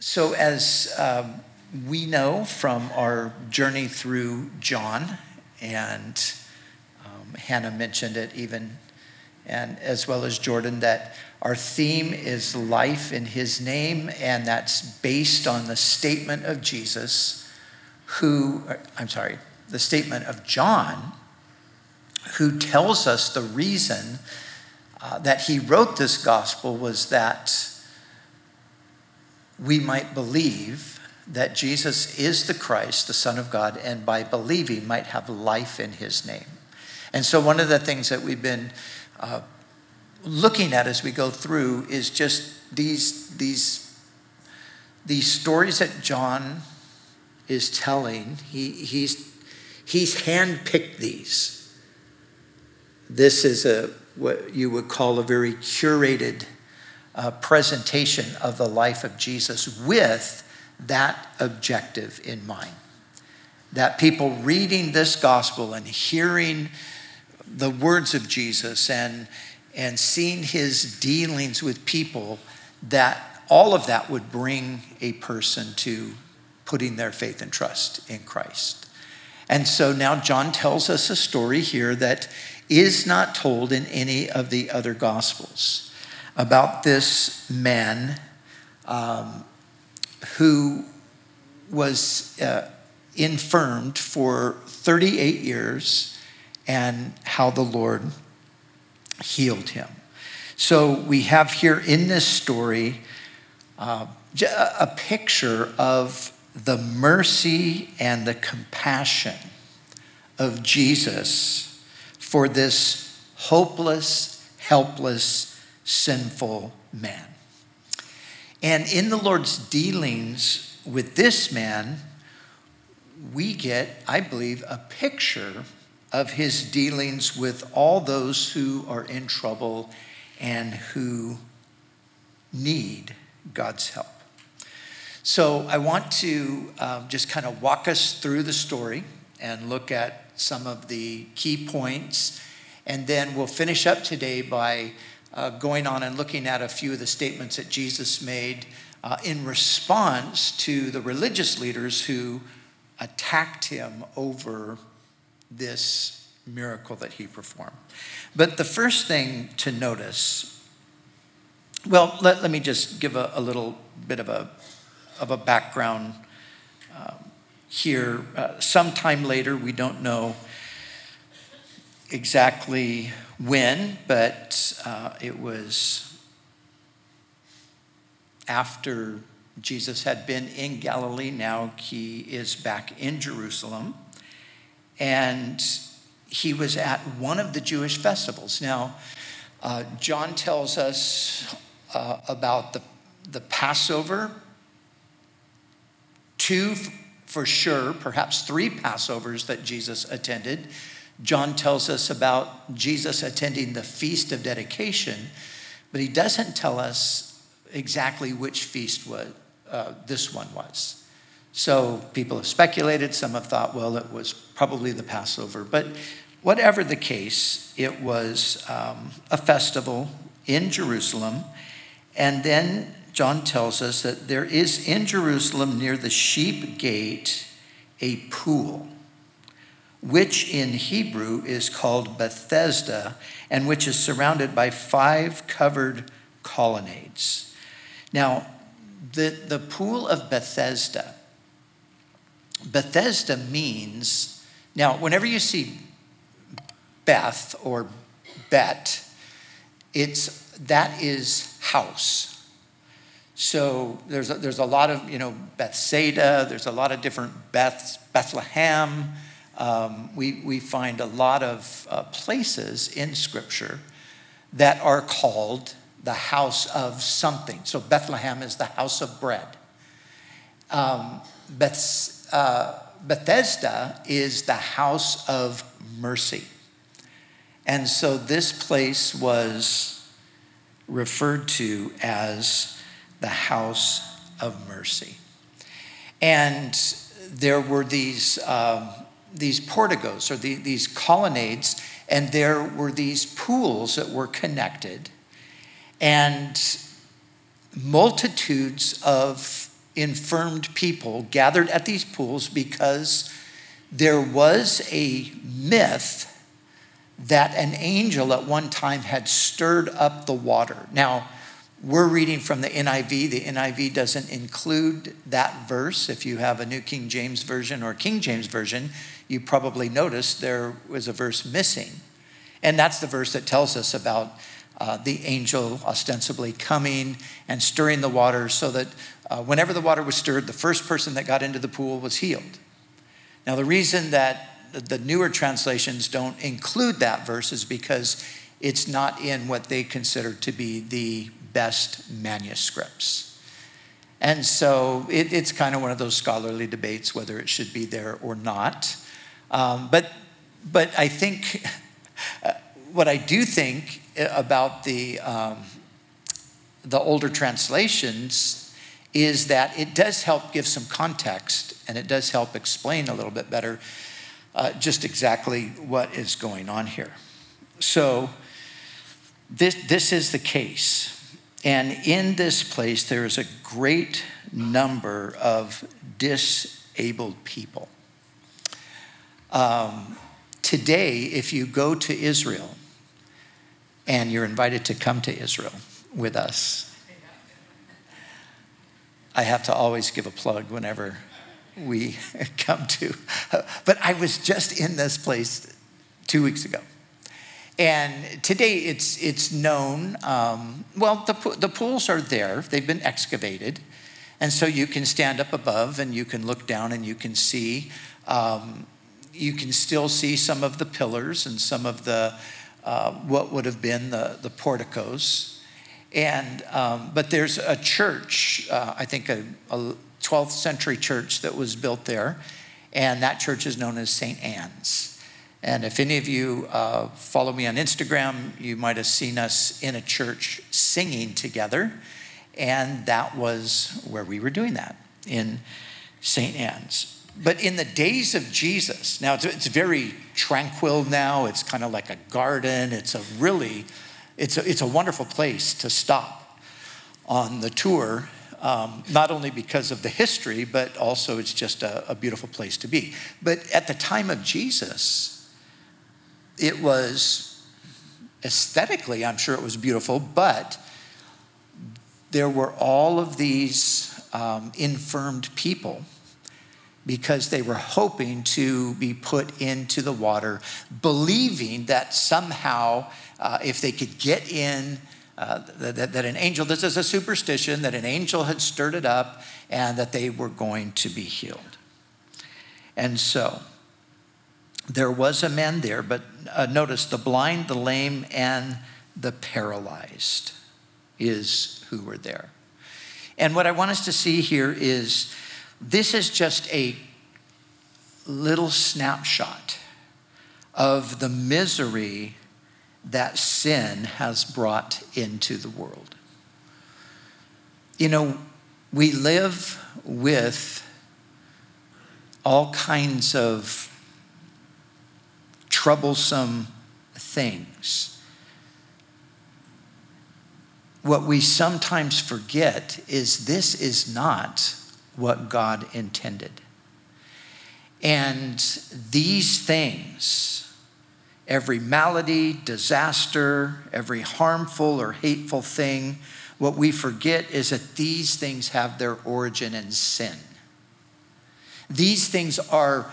So, as um, we know from our journey through John, and um, Hannah mentioned it even, and as well as Jordan, that our theme is life in his name, and that's based on the statement of Jesus, who, I'm sorry, the statement of John, who tells us the reason uh, that he wrote this gospel was that we might believe that Jesus is the Christ, the Son of God, and by believing might have life in his name. And so, one of the things that we've been uh, looking at as we go through is just these, these, these stories that John is telling. He, he's, he's handpicked these. This is a, what you would call a very curated uh, presentation of the life of Jesus with that objective in mind. That people reading this gospel and hearing the words of Jesus and, and seeing his dealings with people, that all of that would bring a person to putting their faith and trust in Christ. And so now John tells us a story here that is not told in any of the other gospels about this man um, who was uh, infirmed for 38 years and how the Lord healed him. So we have here in this story uh, a picture of the mercy and the compassion of Jesus for this hopeless, helpless sinful man. And in the Lord's dealings with this man, we get, I believe, a picture of his dealings with all those who are in trouble and who need God's help. So I want to um, just kind of walk us through the story and look at some of the key points. And then we'll finish up today by uh, going on and looking at a few of the statements that Jesus made uh, in response to the religious leaders who attacked him over this miracle that he performed. But the first thing to notice, well, let, let me just give a, a little bit of a, of a background um, here. Uh, sometime later, we don't know exactly when, but uh, it was after Jesus had been in Galilee. Now he is back in Jerusalem. And he was at one of the Jewish festivals. Now, uh, John tells us uh, about the, the Passover, two for sure, perhaps three Passovers that Jesus attended. John tells us about Jesus attending the Feast of Dedication, but he doesn't tell us exactly which feast was, uh, this one was. So people have speculated, some have thought, well, it was probably the Passover. But whatever the case, it was um, a festival in Jerusalem. And then John tells us that there is in Jerusalem near the sheep gate a pool which in Hebrew is called Bethesda, and which is surrounded by five covered colonnades. Now, the, the pool of Bethesda, Bethesda means, now, whenever you see Beth or Bet, it's that is house. So there's a, there's a lot of, you know, Bethsaida, there's a lot of different Beths, Bethlehem, um, we, we find a lot of uh, places in Scripture that are called the house of something. So Bethlehem is the house of bread. Um, Beth, uh, Bethesda is the house of mercy. And so this place was referred to as the house of mercy. And there were these um, these porticos or the, these colonnades, and there were these pools that were connected, and multitudes of infirmed people gathered at these pools because there was a myth that an angel at one time had stirred up the water. Now, we're reading from the NIV. The NIV doesn't include that verse. If you have a New King James Version or King James Version, you probably noticed there was a verse missing. And that's the verse that tells us about uh, the angel ostensibly coming and stirring the water so that uh, whenever the water was stirred, the first person that got into the pool was healed. Now, the reason that the newer translations don't include that verse is because it's not in what they consider to be the best manuscripts. And so it, it's kind of one of those scholarly debates whether it should be there or not. Um, but, but I think, uh, what I do think about the, um, the older translations is that it does help give some context and it does help explain a little bit better uh, just exactly what is going on here. So, this, this is the case. And in this place, there is a great number of disabled people. Um, today, if you go to Israel, and you're invited to come to Israel with us, I have to always give a plug whenever we come to. But I was just in this place two weeks ago. And today it's, it's known, um, well, the, the pools are there, they've been excavated. And so you can stand up above and you can look down and you can see, um, you can still see some of the pillars and some of the, uh, what would have been the, the porticos. And, um, but there's a church, uh, I think a, a 12th century church that was built there, and that church is known as St. Anne's. And if any of you uh, follow me on Instagram, you might have seen us in a church singing together. And that was where we were doing that in St. Anne's. But in the days of Jesus, now it's, it's very tranquil now. It's kind of like a garden. It's a really, it's a, it's a wonderful place to stop on the tour um, not only because of the history, but also it's just a, a, beautiful place to be. But at the time of Jesus, it was aesthetically, I'm sure it was beautiful, but there were all of these um, infirmed people because they were hoping to be put into the water, believing that somehow, uh, if they could get in, uh, that, that an angel, this is a superstition, that an angel had stirred it up and that they were going to be healed. And so, there was a man there, but uh, notice the blind, the lame, and the paralyzed is who were there. And what I want us to see here is this is just a little snapshot of the misery that sin has brought into the world. You know, we live with all kinds of troublesome things. What we sometimes forget is this is not what God intended. And these things, every malady, disaster, every harmful or hateful thing, what we forget is that these things have their origin in sin. These things are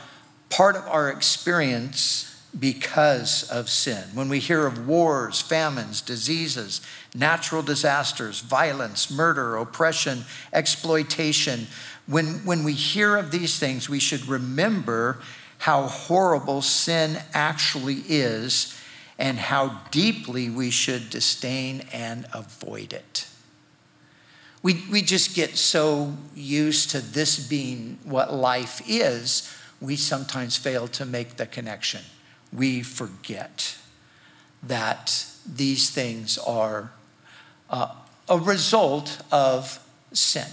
part of our experience because of sin. When we hear of wars, famines, diseases, natural disasters, violence, murder, oppression, exploitation, when, when we hear of these things, we should remember how horrible sin actually is and how deeply we should disdain and avoid it. We, we just get so used to this being what life is, we sometimes fail to make the connection we forget that these things are uh, a result of sin.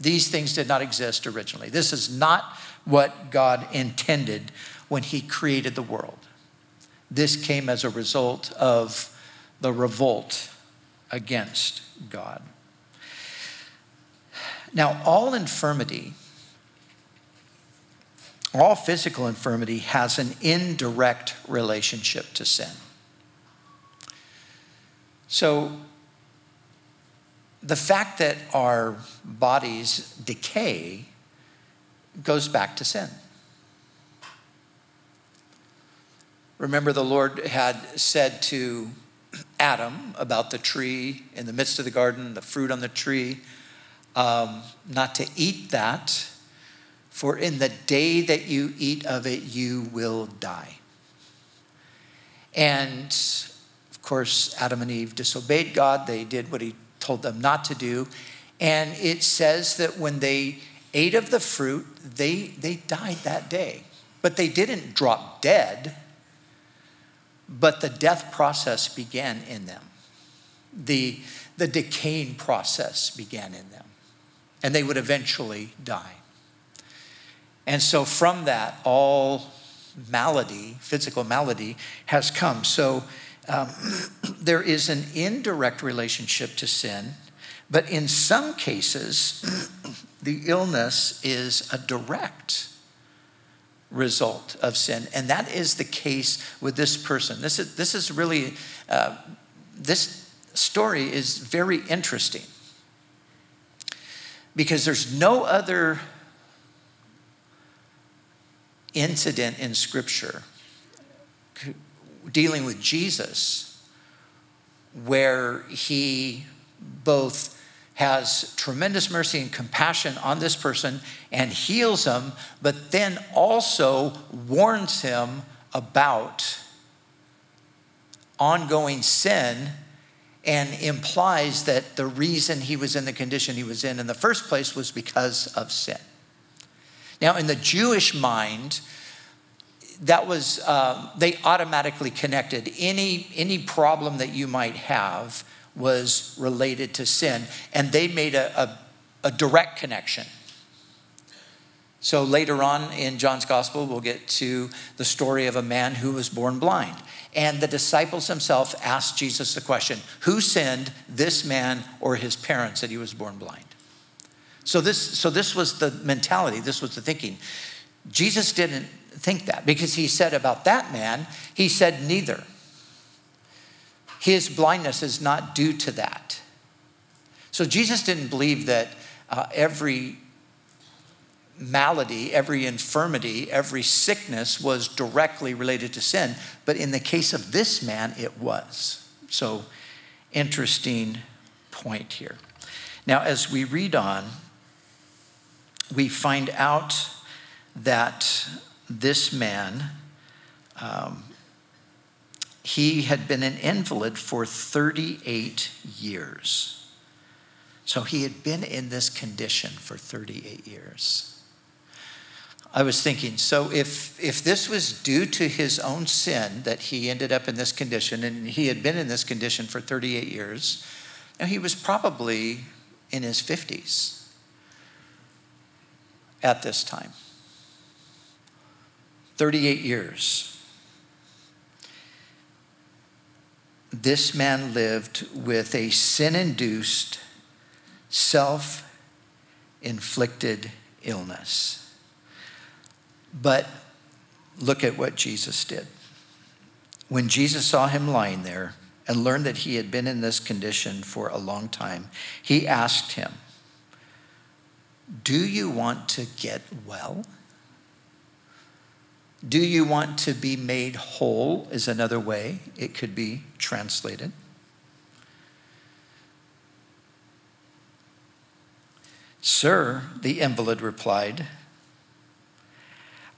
These things did not exist originally. This is not what God intended when He created the world. This came as a result of the revolt against God. Now, all infirmity, all physical infirmity has an indirect relationship to sin. So, the fact that our bodies decay goes back to sin. Remember, the Lord had said to Adam about the tree in the midst of the garden, the fruit on the tree, um, not to eat that, for in the day that you eat of it, you will die. And of course, Adam and Eve disobeyed God. They did what he told them not to do. And it says that when they ate of the fruit, they, they died that day. But they didn't drop dead, but the death process began in them. The, the decaying process began in them. And they would eventually die. And so from that, all malady, physical malady, has come. So um, there is an indirect relationship to sin, but in some cases, the illness is a direct result of sin. And that is the case with this person. This is, this is really, uh, this story is very interesting because there's no other incident in Scripture dealing with Jesus where he both has tremendous mercy and compassion on this person and heals him, but then also warns him about ongoing sin and implies that the reason he was in the condition he was in in the first place was because of sin. Now, in the Jewish mind, that was, um, they automatically connected any, any problem that you might have was related to sin. And they made a, a, a direct connection. So later on in John's gospel, we'll get to the story of a man who was born blind. And the disciples themselves asked Jesus the question Who sinned, this man or his parents, that he was born blind? So this, so this was the mentality, this was the thinking. Jesus didn't think that because he said about that man, he said, Neither. His blindness is not due to that. So Jesus didn't believe that uh, every malady, every infirmity, every sickness was directly related to sin. But in the case of this man, it was. So, interesting point here. Now, as we read on, we find out that this man um, he had been an invalid for 38 years. So he had been in this condition for 38 years. I was thinking, so if, if this was due to his own sin that he ended up in this condition, and he had been in this condition for 38 years, and he was probably in his 50s at this time. 38 years. this man lived with a sin induced, self inflicted illness. But look at what Jesus did. When Jesus saw him lying there and learned that he had been in this condition for a long time, he asked him, Do you want to get well? Do you want to be made whole? Is another way it could be translated. Sir, the invalid replied,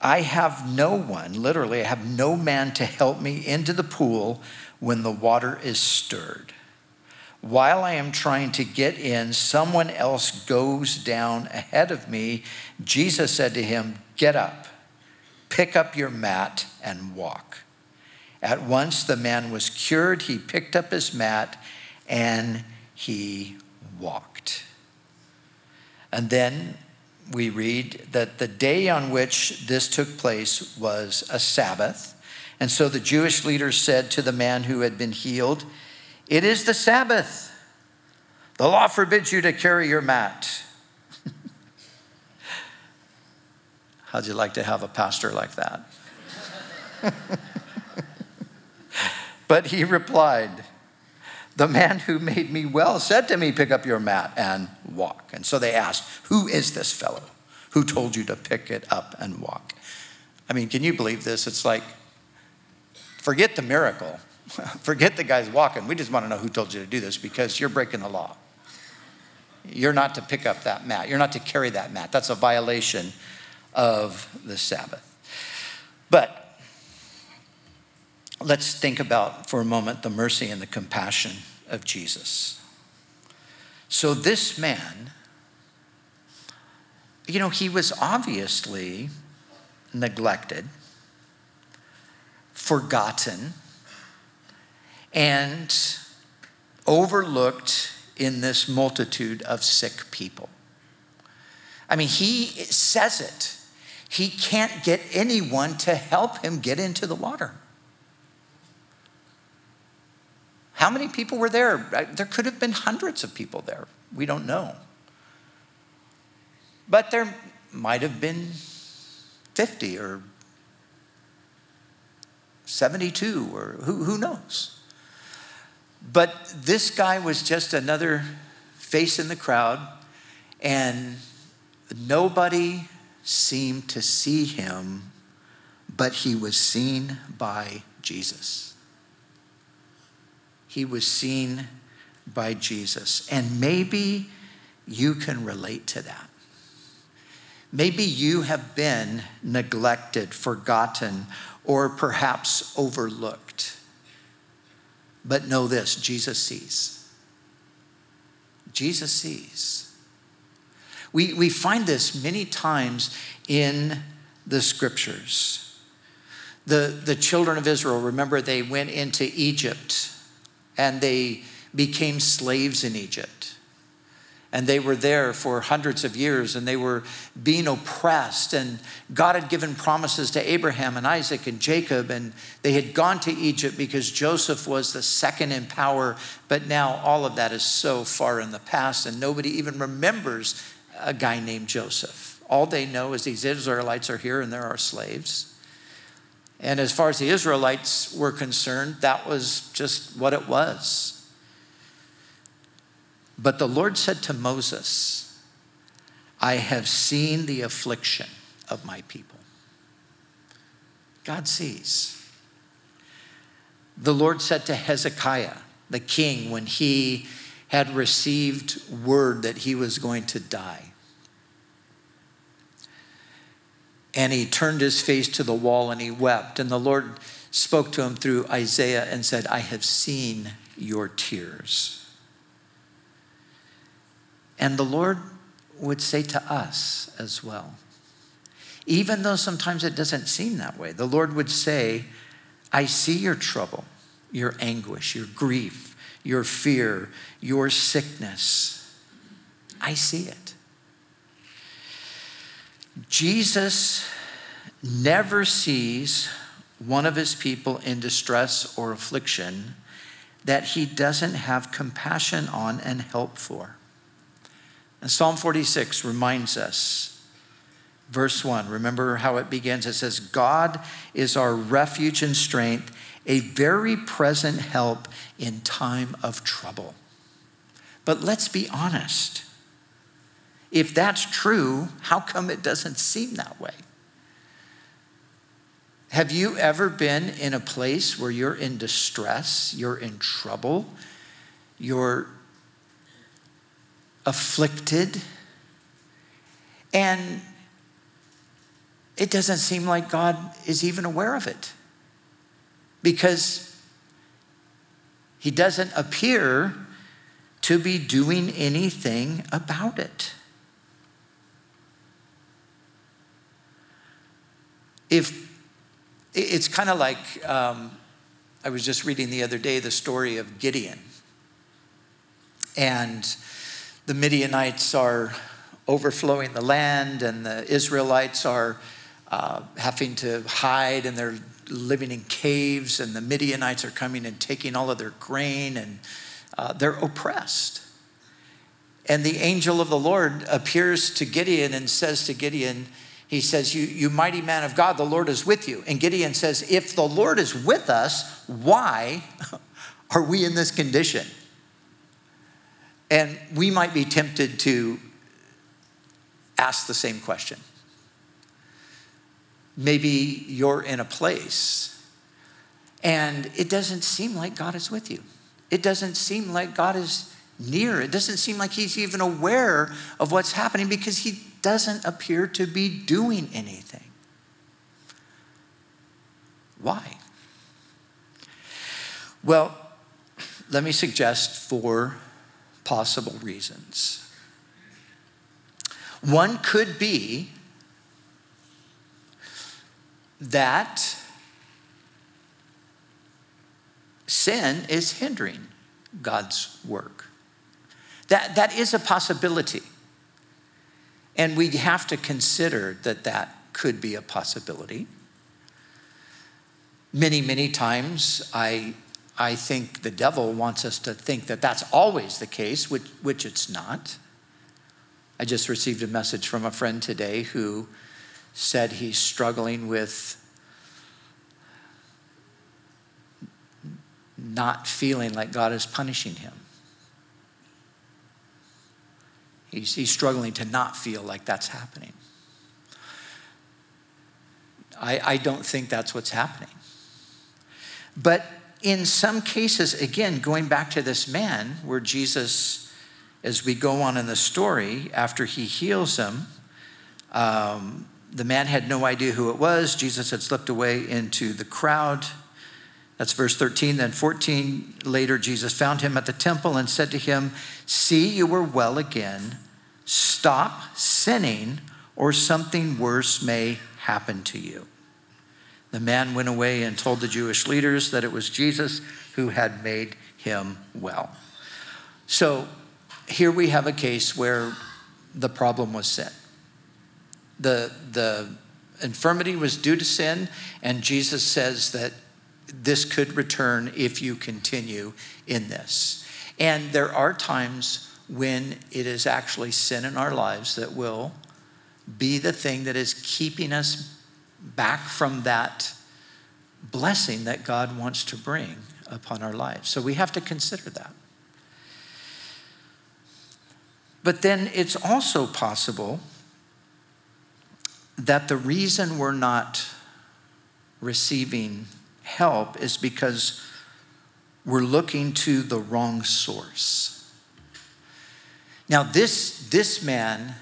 I have no one, literally, I have no man to help me into the pool when the water is stirred. While I am trying to get in, someone else goes down ahead of me. Jesus said to him, Get up Pick up your mat and walk. At once the man was cured. He picked up his mat and he walked. And then we read that the day on which this took place was a Sabbath. And so the Jewish leaders said to the man who had been healed, It is the Sabbath. The law forbids you to carry your mat. How'd you like to have a pastor like that? but he replied, The man who made me well said to me, Pick up your mat and walk. And so they asked, Who is this fellow who told you to pick it up and walk? I mean, can you believe this? It's like, forget the miracle, forget the guy's walking. We just want to know who told you to do this because you're breaking the law. You're not to pick up that mat, you're not to carry that mat. That's a violation of the Sabbath. But let's think about for a moment the mercy and the compassion of Jesus. So, this man, you know, he was obviously neglected, forgotten, and overlooked in this multitude of sick people. I mean, he says it. He can't get anyone to help him get into the water. How many people were there? There could have been hundreds of people there. We don't know. But there might have been 50 or 72 or who, who knows? But this guy was just another face in the crowd, and nobody seemed to see him, but he was seen by Jesus. He was seen by Jesus. And maybe you can relate to that. Maybe you have been neglected, forgotten, or perhaps overlooked. But know this Jesus sees. Jesus sees. We, we find this many times in the scriptures. The, the children of Israel, remember, they went into Egypt and they became slaves in Egypt. And they were there for hundreds of years and they were being oppressed. And god had given promises to abraham and isaac and jacob and they had gone to egypt because joseph was the second in power. But now all of that is so far in the past and nobody even remembers a guy named joseph all they know is these israelites are here and there are slaves and as far as the israelites were concerned that was just what it was but the Lord said to Moses, I have seen the affliction of my people. God sees. The Lord said to Hezekiah, the king, when he had received word that he was going to die, and he turned his face to the wall and he wept. And the Lord spoke to him through Isaiah and said, I have seen your tears. And the Lord would say to us as well, even though sometimes it doesn't seem that way, the Lord would say, I see your trouble, your anguish, your grief, your fear, your sickness. I see it. Jesus never sees one of his people in distress or affliction that he doesn't have compassion on and help for. And Psalm 46 reminds us, verse 1, remember how it begins? It says, God is our refuge and strength, a very present help in time of trouble. But let's be honest. If that's true, how come it doesn't seem that way? Have you ever been in a place where you're in distress, you're in trouble, you're afflicted, and it doesn't seem like God is even aware of it because he doesn't appear to be doing anything about it. If it's kind of like um, I was just reading the other day the story of Gideon. And the Midianites are overflowing the land, and the Israelites are uh, having to hide, and they're living in caves, and the Midianites are coming and taking all of their grain, and uh, they're oppressed. And the angel of the Lord appears to Gideon and says to Gideon, He says, you, you mighty man of God, the Lord is with you. And Gideon says, If the Lord is with us, why are we in this condition? And we might be tempted to ask the same question. Maybe you're in a place and it doesn't seem like God is with you. It doesn't seem like God is near. It doesn't seem like He's even aware of what's happening because He doesn't appear to be doing anything. Why? Well, let me suggest four possible reasons. One could be that sin is hindering God's work. That, that is a possibility. And we have to consider that that could be a possibility. Many, many times, I, I think the devil wants us to think that that's always the case, which, which it's not. I just received a message from a friend today who said he's struggling with not feeling like God is punishing him. He's, he's struggling to not feel like that's happening. I, I don't think that's what's happening. But in some cases, again, going back to this man where Jesus as we go on in the story, after he heals him, um, the man had no idea who it was. Jesus had slipped away into the crowd. That's verse 13. Then 14 later, Jesus found him at the temple and said to him, See, you are well again. Stop sinning, or something worse may happen to you. The man went away and told the Jewish leaders that it was Jesus who had made him well. So here we have a case where the problem was sin. The, the infirmity was due to sin, and Jesus says that this could return if you continue in this. And there are times when it is actually sin in our lives that will be the thing that is keeping us back from that blessing that God wants to bring upon our lives. So we have to consider that. But then it's also possible that the reason we're not receiving help is because we're looking to the wrong source. Now, this, this man,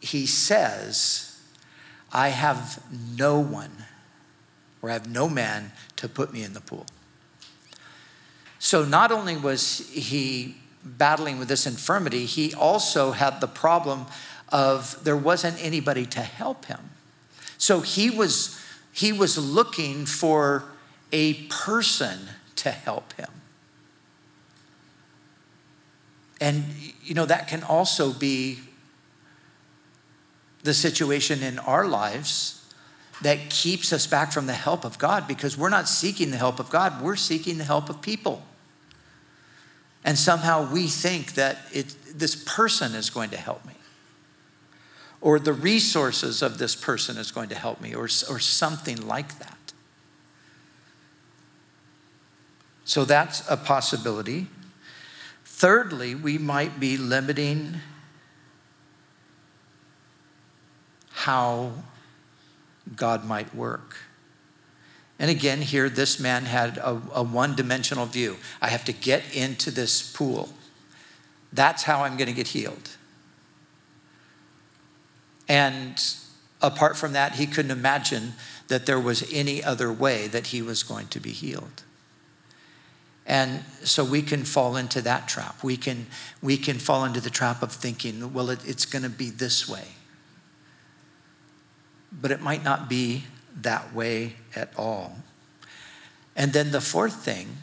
he says, I have no one, or I have no man to put me in the pool. So, not only was he battling with this infirmity, he also had the problem of there wasn't anybody to help him. So he was he was looking for a person to help him. And you know that can also be the situation in our lives that keeps us back from the help of God because we're not seeking the help of God, we're seeking the help of people. And somehow we think that it, this person is going to help me, or the resources of this person is going to help me, or, or something like that. So that's a possibility. Thirdly, we might be limiting how God might work. And again, here, this man had a, a one dimensional view. I have to get into this pool. That's how I'm going to get healed. And apart from that, he couldn't imagine that there was any other way that he was going to be healed. And so we can fall into that trap. We can, we can fall into the trap of thinking, well, it, it's going to be this way. But it might not be that way at all. And then the fourth thing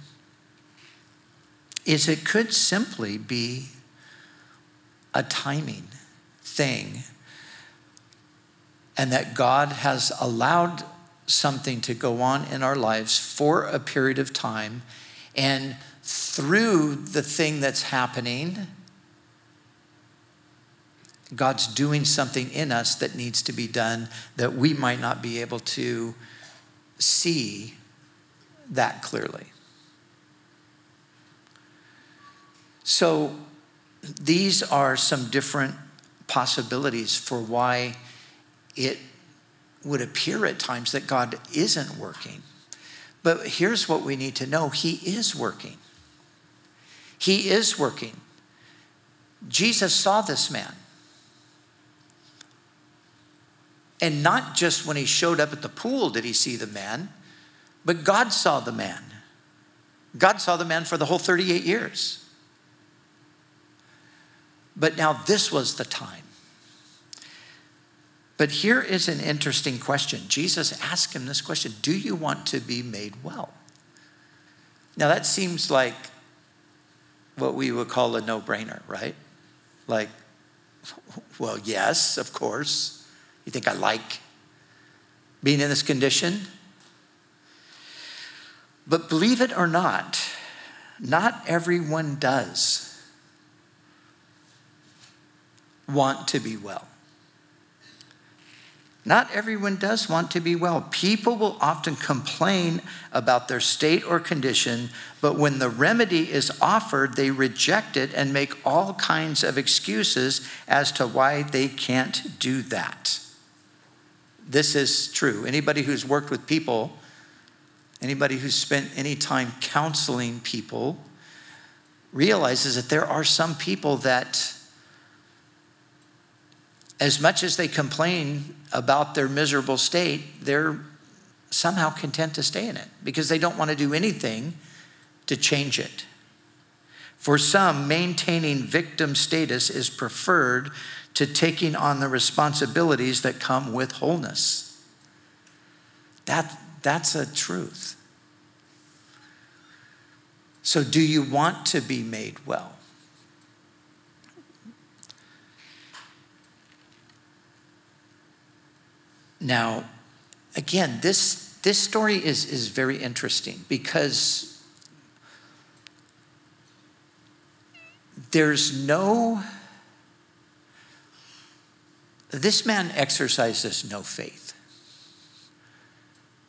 is it could simply be a timing thing, and that God has allowed something to go on in our lives for a period of time, and through the thing that's happening, God's doing something in us that needs to be done that we might not be able to see that clearly. So, these are some different possibilities for why it would appear at times that God isn't working. But here's what we need to know He is working. He is working. Jesus saw this man. And not just when he showed up at the pool did he see the man, but God saw the man. God saw the man for the whole 38 years. But now this was the time. But here is an interesting question. Jesus asked him this question Do you want to be made well? Now, that seems like what we would call a no brainer, right? Like, well, yes, of course. You think I like being in this condition? But believe it or not, not everyone does want to be well. Not everyone does want to be well. People will often complain about their state or condition, but when the remedy is offered, they reject it and make all kinds of excuses as to why they can't do that. This is true. Anybody who's worked with people, anybody who's spent any time counseling people, realizes that there are some people that as much as they complain about their miserable state, they're somehow content to stay in it because they don't want to do anything to change it. For some, maintaining victim status is preferred to taking on the responsibilities that come with wholeness. That, that's a truth. So, do you want to be made well? Now, again, this, this story is, is very interesting because there's no, this man exercises no faith.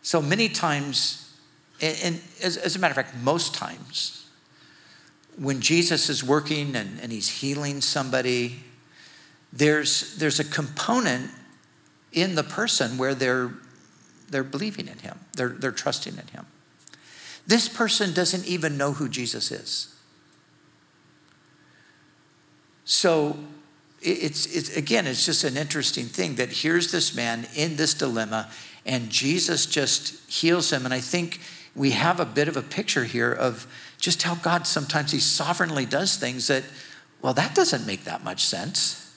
So many times, and as, as, a matter of fact, most times, when Jesus is working and, and he's healing somebody, there's, there's a component in the person where they're, they're believing in him, they're, they're trusting in him. This person doesn't even know who Jesus is. So it's, it's again, it's just an interesting thing that here's this man in this dilemma, and Jesus just heals him. And I think we have a bit of a picture here of just how God sometimes He sovereignly does things that, well, that doesn't make that much sense.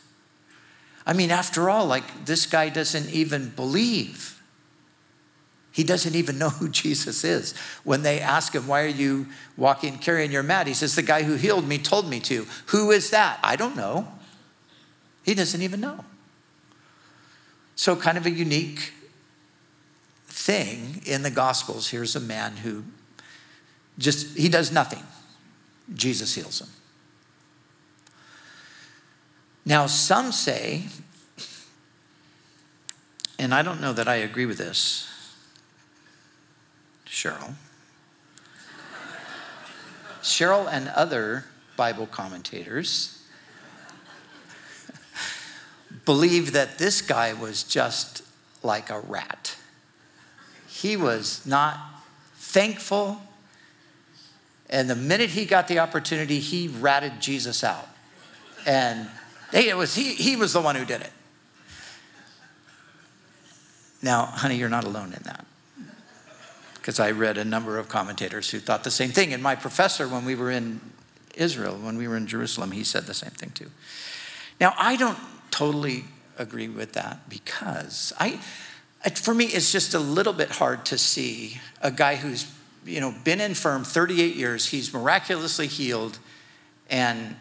I mean, after all, like this guy doesn't even believe. He doesn't even know who Jesus is. When they ask him, Why are you walking carrying your mat? He says, The guy who healed me told me to. Who is that? I don't know. He doesn't even know. So, kind of a unique thing in the Gospels. Here's a man who just, he does nothing. Jesus heals him. Now, some say, and I don't know that I agree with this, Cheryl. Cheryl and other Bible commentators believe that this guy was just like a rat. He was not thankful, and the minute he got the opportunity, he ratted Jesus out. And it was, he, he was the one who did it. Now, honey, you're not alone in that. Because I read a number of commentators who thought the same thing. And my professor, when we were in Israel, when we were in Jerusalem, he said the same thing too. Now, I don't totally agree with that because I, for me, it's just a little bit hard to see a guy who's you know been infirm 38 years, he's miraculously healed, and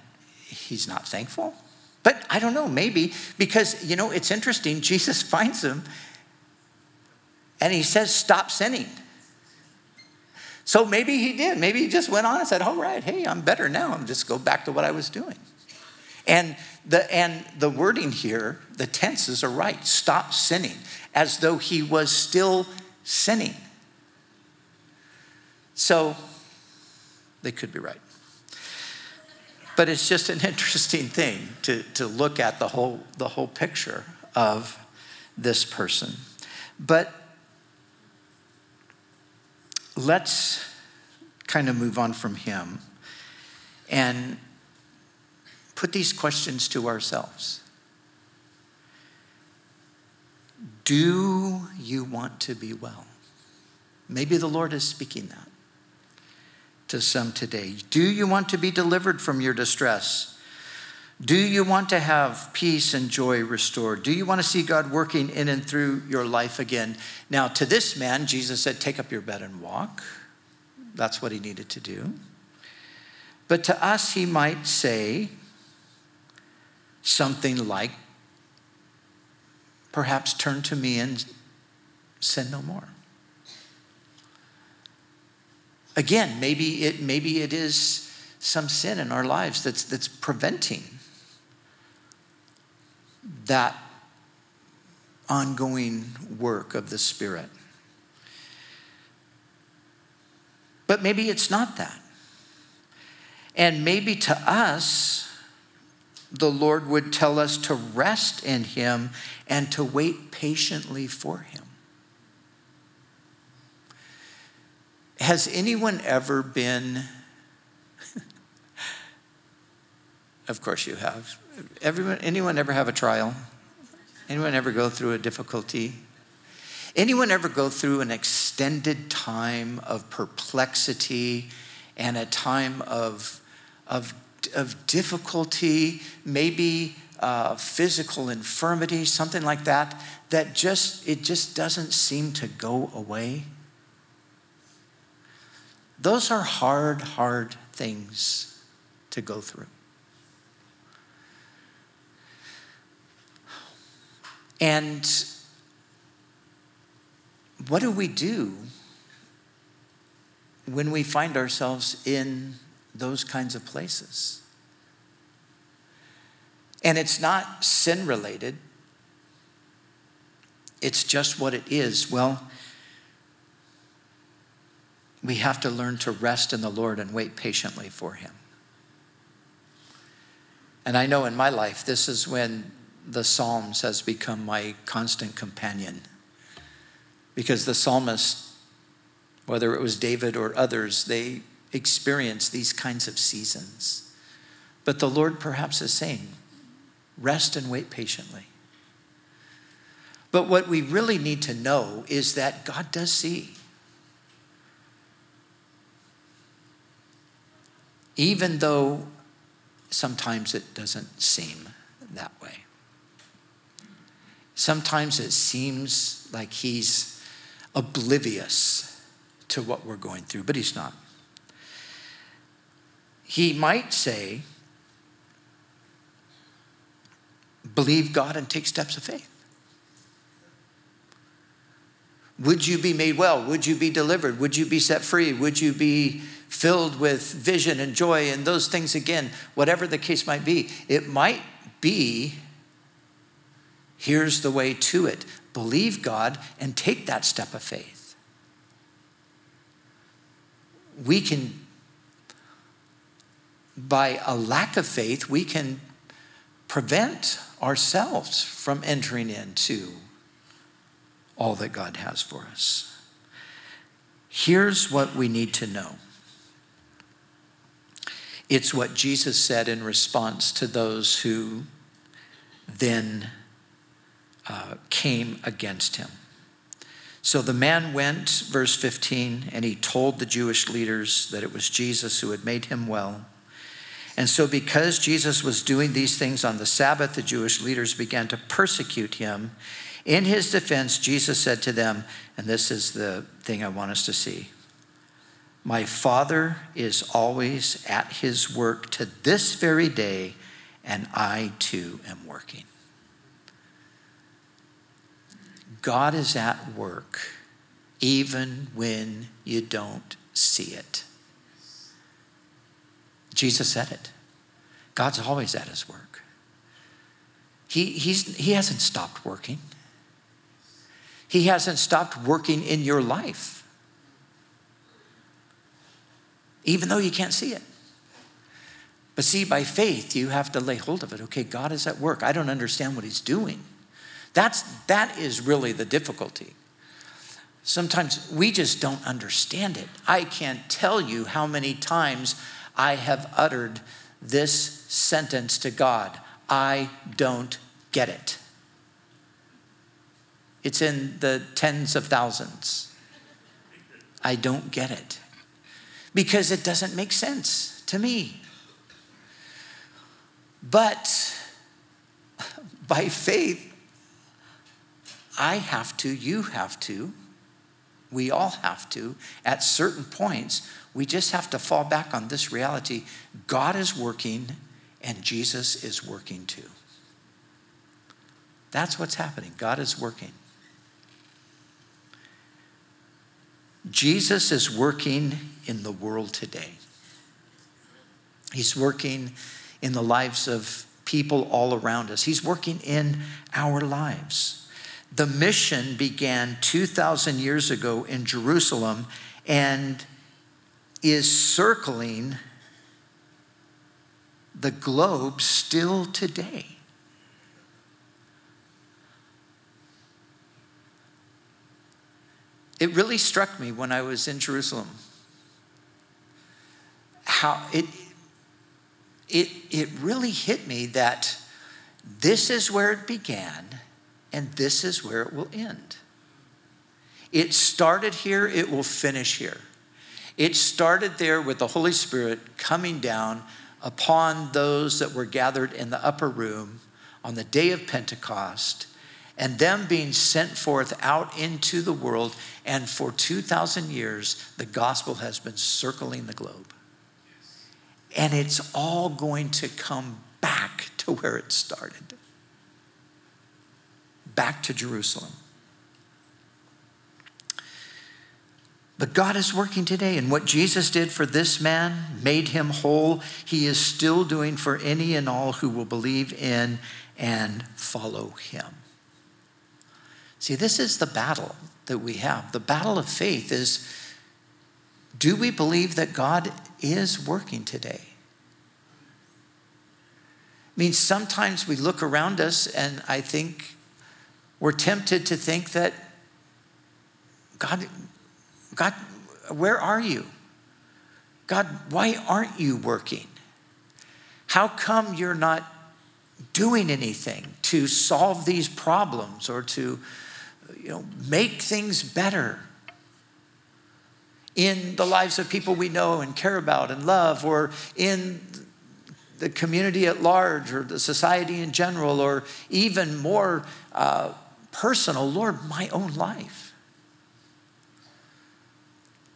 he's not thankful. But I don't know, maybe, because, you know, it's interesting. Jesus finds him and he says, Stop sinning. So maybe he did. Maybe he just went on and said, All right, hey, I'm better now. I'm just go back to what I was doing. And the, and the wording here, the tenses are right. Stop sinning, as though he was still sinning. So they could be right. But it's just an interesting thing to, to look at the whole, the whole picture of this person. But let's kind of move on from him and put these questions to ourselves. Do you want to be well? Maybe the Lord is speaking that to some today. Do you want to be delivered from your distress? Do you want to have peace and joy restored? Do you want to see God working in and through your life again? Now, to this man, Jesus said, Take up your bed and walk. That's what he needed to do. But to us, he might say something like, Perhaps turn to me and sin no more. Again, maybe it, maybe it is some sin in our lives that's, that's preventing that ongoing work of the Spirit. But maybe it's not that. And maybe to us, the Lord would tell us to rest in Him and to wait patiently for Him. Has anyone ever been, of course you have, Everyone, anyone ever have a trial? Anyone ever go through a difficulty? Anyone ever go through an extended time of perplexity and a time of, of, of difficulty, maybe uh, physical infirmity, something like that, that just, it just doesn't seem to go away? Those are hard, hard things to go through. And what do we do when we find ourselves in those kinds of places? And it's not sin related, it's just what it is. Well, we have to learn to rest in the Lord and wait patiently for Him. And I know in my life, this is when the Psalms has become my constant companion. Because the psalmist, whether it was David or others, they experience these kinds of seasons. But the Lord perhaps is saying, rest and wait patiently. But what we really need to know is that God does see. Even though sometimes it doesn't seem that way. Sometimes it seems like he's oblivious to what we're going through, but he's not. He might say, believe God and take steps of faith. Would you be made well? Would you be delivered? Would you be set free? Would you be filled with vision and joy and those things again? Whatever the case might be, it might be Here's the way to it believe God and take that step of faith. We can, by a lack of faith, we can prevent ourselves from entering into all that God has for us. Here's what we need to know. It's what Jesus said in response to those who then uh, came against him. So the man went, verse 15, and he told the Jewish leaders that it was Jesus who had made him well. And so, because Jesus was doing these things on the Sabbath, the Jewish leaders began to persecute him. In his defense, Jesus said to them, and this is the thing I want us to see My Father is always at his work to this very day, and I too am working. God is at work even when you don't see it. Jesus said it. God's always at his work. He, he's, he hasn't stopped working. He hasn't stopped working in your life, even though you can't see it. But see, by faith, you have to lay hold of it. Okay, God is at work. I don't understand what He's doing. That's, that is really the difficulty. Sometimes we just don't understand it. I can't tell you how many times I have uttered this sentence to God I don't get it. It's in the tens of thousands. I don't get it because it doesn't make sense to me. But by faith, I have to, you have to, we all have to, at certain points, we just have to fall back on this reality God is working and Jesus is working too. That's what's happening. God is working. Jesus is working in the world today. He's working in the lives of people all around us. He's working in our lives. The mission began 2,000 years ago in Jerusalem and is circling the globe still today. It really struck me when I was in Jerusalem how it, it, it really hit me that this is where it began and this is where it will end. It started here, it will finish here. It started there with the Holy Spirit coming down upon those that were gathered in the upper room on the day of Pentecost and them being sent forth out into the world. And for 2,000 years, the gospel has been circling the globe. And it's all going to come back to where it started back to Jerusalem. But God is working today, and what Jesus did for this man made him whole. He is still doing for any and all who will believe in and follow him. See, this is the battle that we have. The battle of faith is do we believe that God is working today? I mean, sometimes we look around us and I think we're tempted to think that God, God, where are you? God, why aren't you working? How come you're not doing anything to solve these problems or to you know, make things better in the lives of people we know and care about and love or in the community at large or the society in general, or even more uh, personal, Lord, my own life.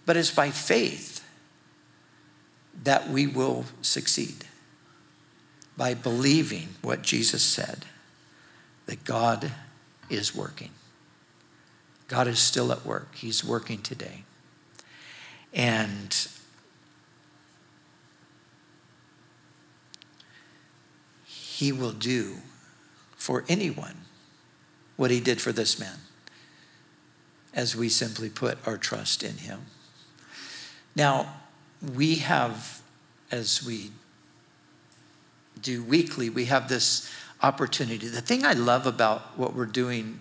But it's by faith that we will succeed, by believing what Jesus said, that God is working. God is still at work, He's working today. And he will do for anyone what he did for this man as we simply put our trust in him. Now, we have, as we do weekly, we have this opportunity. The thing I love about what we're doing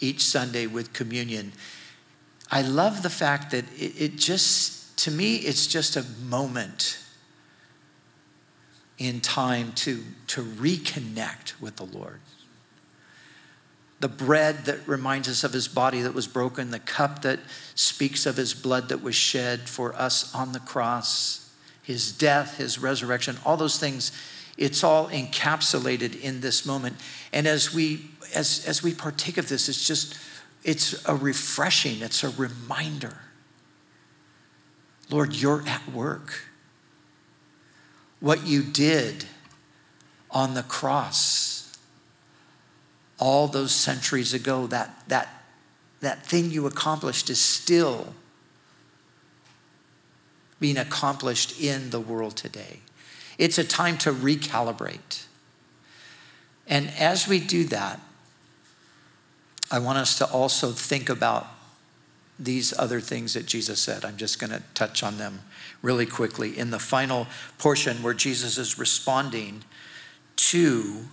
each Sunday with communion, I love the fact that it, it just, to me, it's just a moment in time to, to reconnect with the Lord. The bread that reminds us of his body that was broken, the cup that speaks of his blood that was shed for us on the cross, his death, his resurrection, all those things, it's all encapsulated in this moment. And as we as, as we partake of this, it's just, it's a refreshing, it's a reminder. Lord, you're at work what you did on the cross all those centuries ago, that, that, that thing you accomplished is still being accomplished in the world today. It's a time to recalibrate. And as we do that, I want us to also think about these other things that Jesus said. I'm just going to touch on them really quickly. In the final portion where Jesus is responding to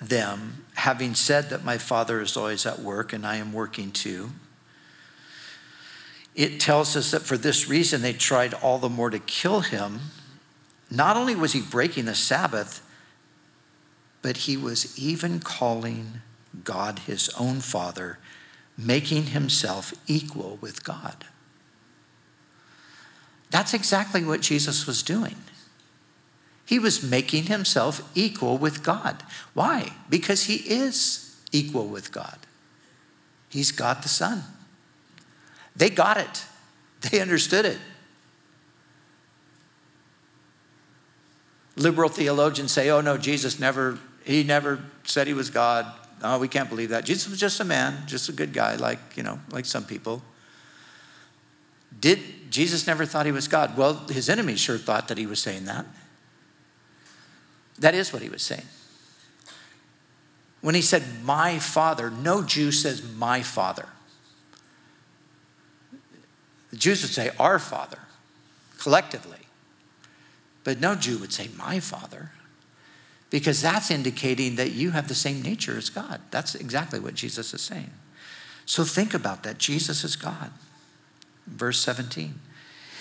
them, having said that my Father is always at work and I am working too, it tells us that for this reason they tried all the more to kill him. Not only was he breaking the Sabbath, but he was even calling God his own Father, making himself equal with God. That's exactly what Jesus was doing. He was making himself equal with God. Why? Because he is equal with God. He's God the Son. They got it, they understood it. Liberal theologians say, oh no, Jesus never, he never said he was God. Oh, we can't believe that. Jesus was just a man, just a good guy, like, you know, like some people. Did Jesus never thought he was God? Well, his enemies sure thought that he was saying that. That is what he was saying. When he said, My Father, no Jew says, My Father. The Jews would say, Our Father, collectively. But no Jew would say, My Father, because that's indicating that you have the same nature as God. That's exactly what Jesus is saying. So think about that. Jesus is God. Verse 17.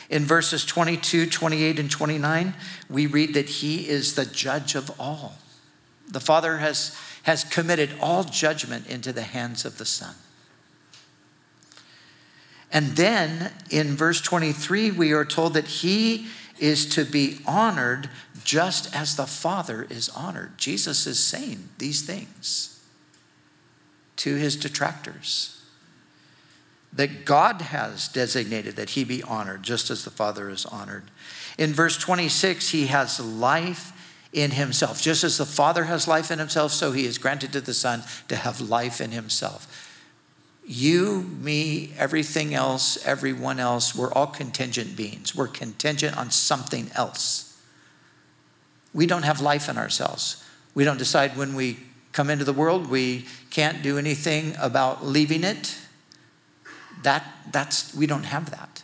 In verses 22, 28, and 29, we read that he is the judge of all. The Father has, has committed all judgment into the hands of the Son. And then in verse 23, we are told that he is to be honored just as the Father is honored. Jesus is saying these things to his detractors that God has designated that he be honored just as the Father is honored. In verse 26, he has life in himself. Just as the Father has life in himself, so he is granted to the Son to have life in himself. You, me, everything else, everyone else, we're all contingent beings. We're contingent on something else. We don't have life in ourselves. We don't decide when we come into the world, we can't do anything about leaving it. That, that's, we don't have that.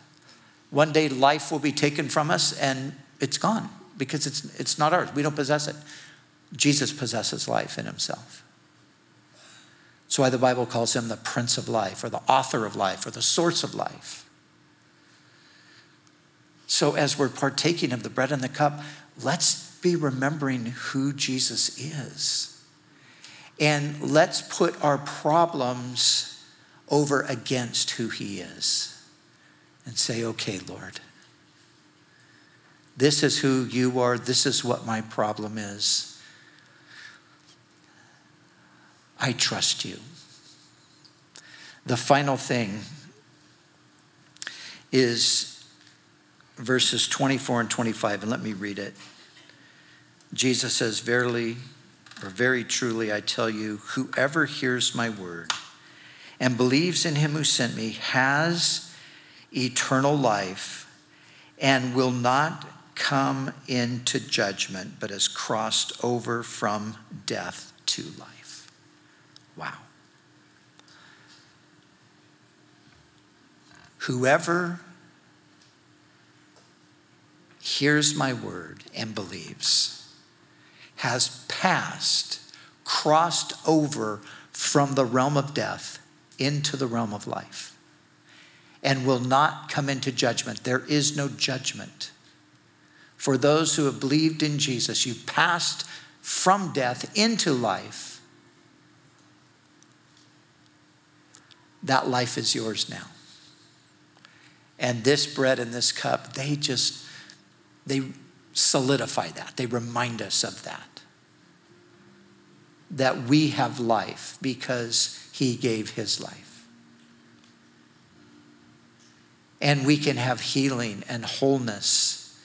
One day life will be taken from us and it's gone because it's, it's not ours. We don't possess it. Jesus possesses life in himself. That's why the Bible calls him the Prince of Life, or the author of life, or the source of life. So, as we're partaking of the bread and the cup, let's be remembering who Jesus is. And let's put our problems over against who he is and say, okay, Lord, this is who you are, this is what my problem is. I trust you. The final thing is verses 24 and 25, and let me read it. Jesus says, Verily, or very truly, I tell you, whoever hears my word and believes in him who sent me has eternal life and will not come into judgment, but has crossed over from death to life. Wow. Whoever hears my word and believes has passed, crossed over from the realm of death into the realm of life and will not come into judgment. There is no judgment. For those who have believed in Jesus, you've passed from death into life that life is yours now. And this bread and this cup, they just, they solidify that. They remind us of that. That we have life because he gave his life. And we can have healing and wholeness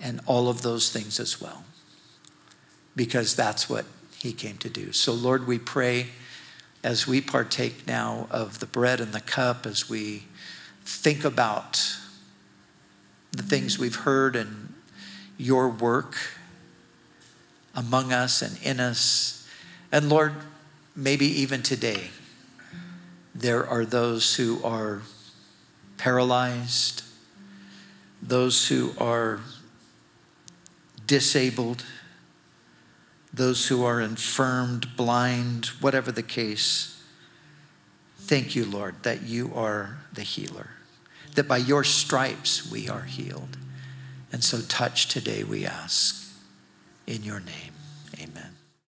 and all of those things as well because that's what he came to do. So, Lord, we pray as we partake now of the bread and the cup, as we think about the things we've heard and your work among us and in us. And Lord, maybe even today, there are those who are paralyzed, those who are disabled, those who are infirmed, blind, whatever the case. Thank you, Lord, that you are the healer, that by your stripes we are healed. And so touch today, we ask. In your name.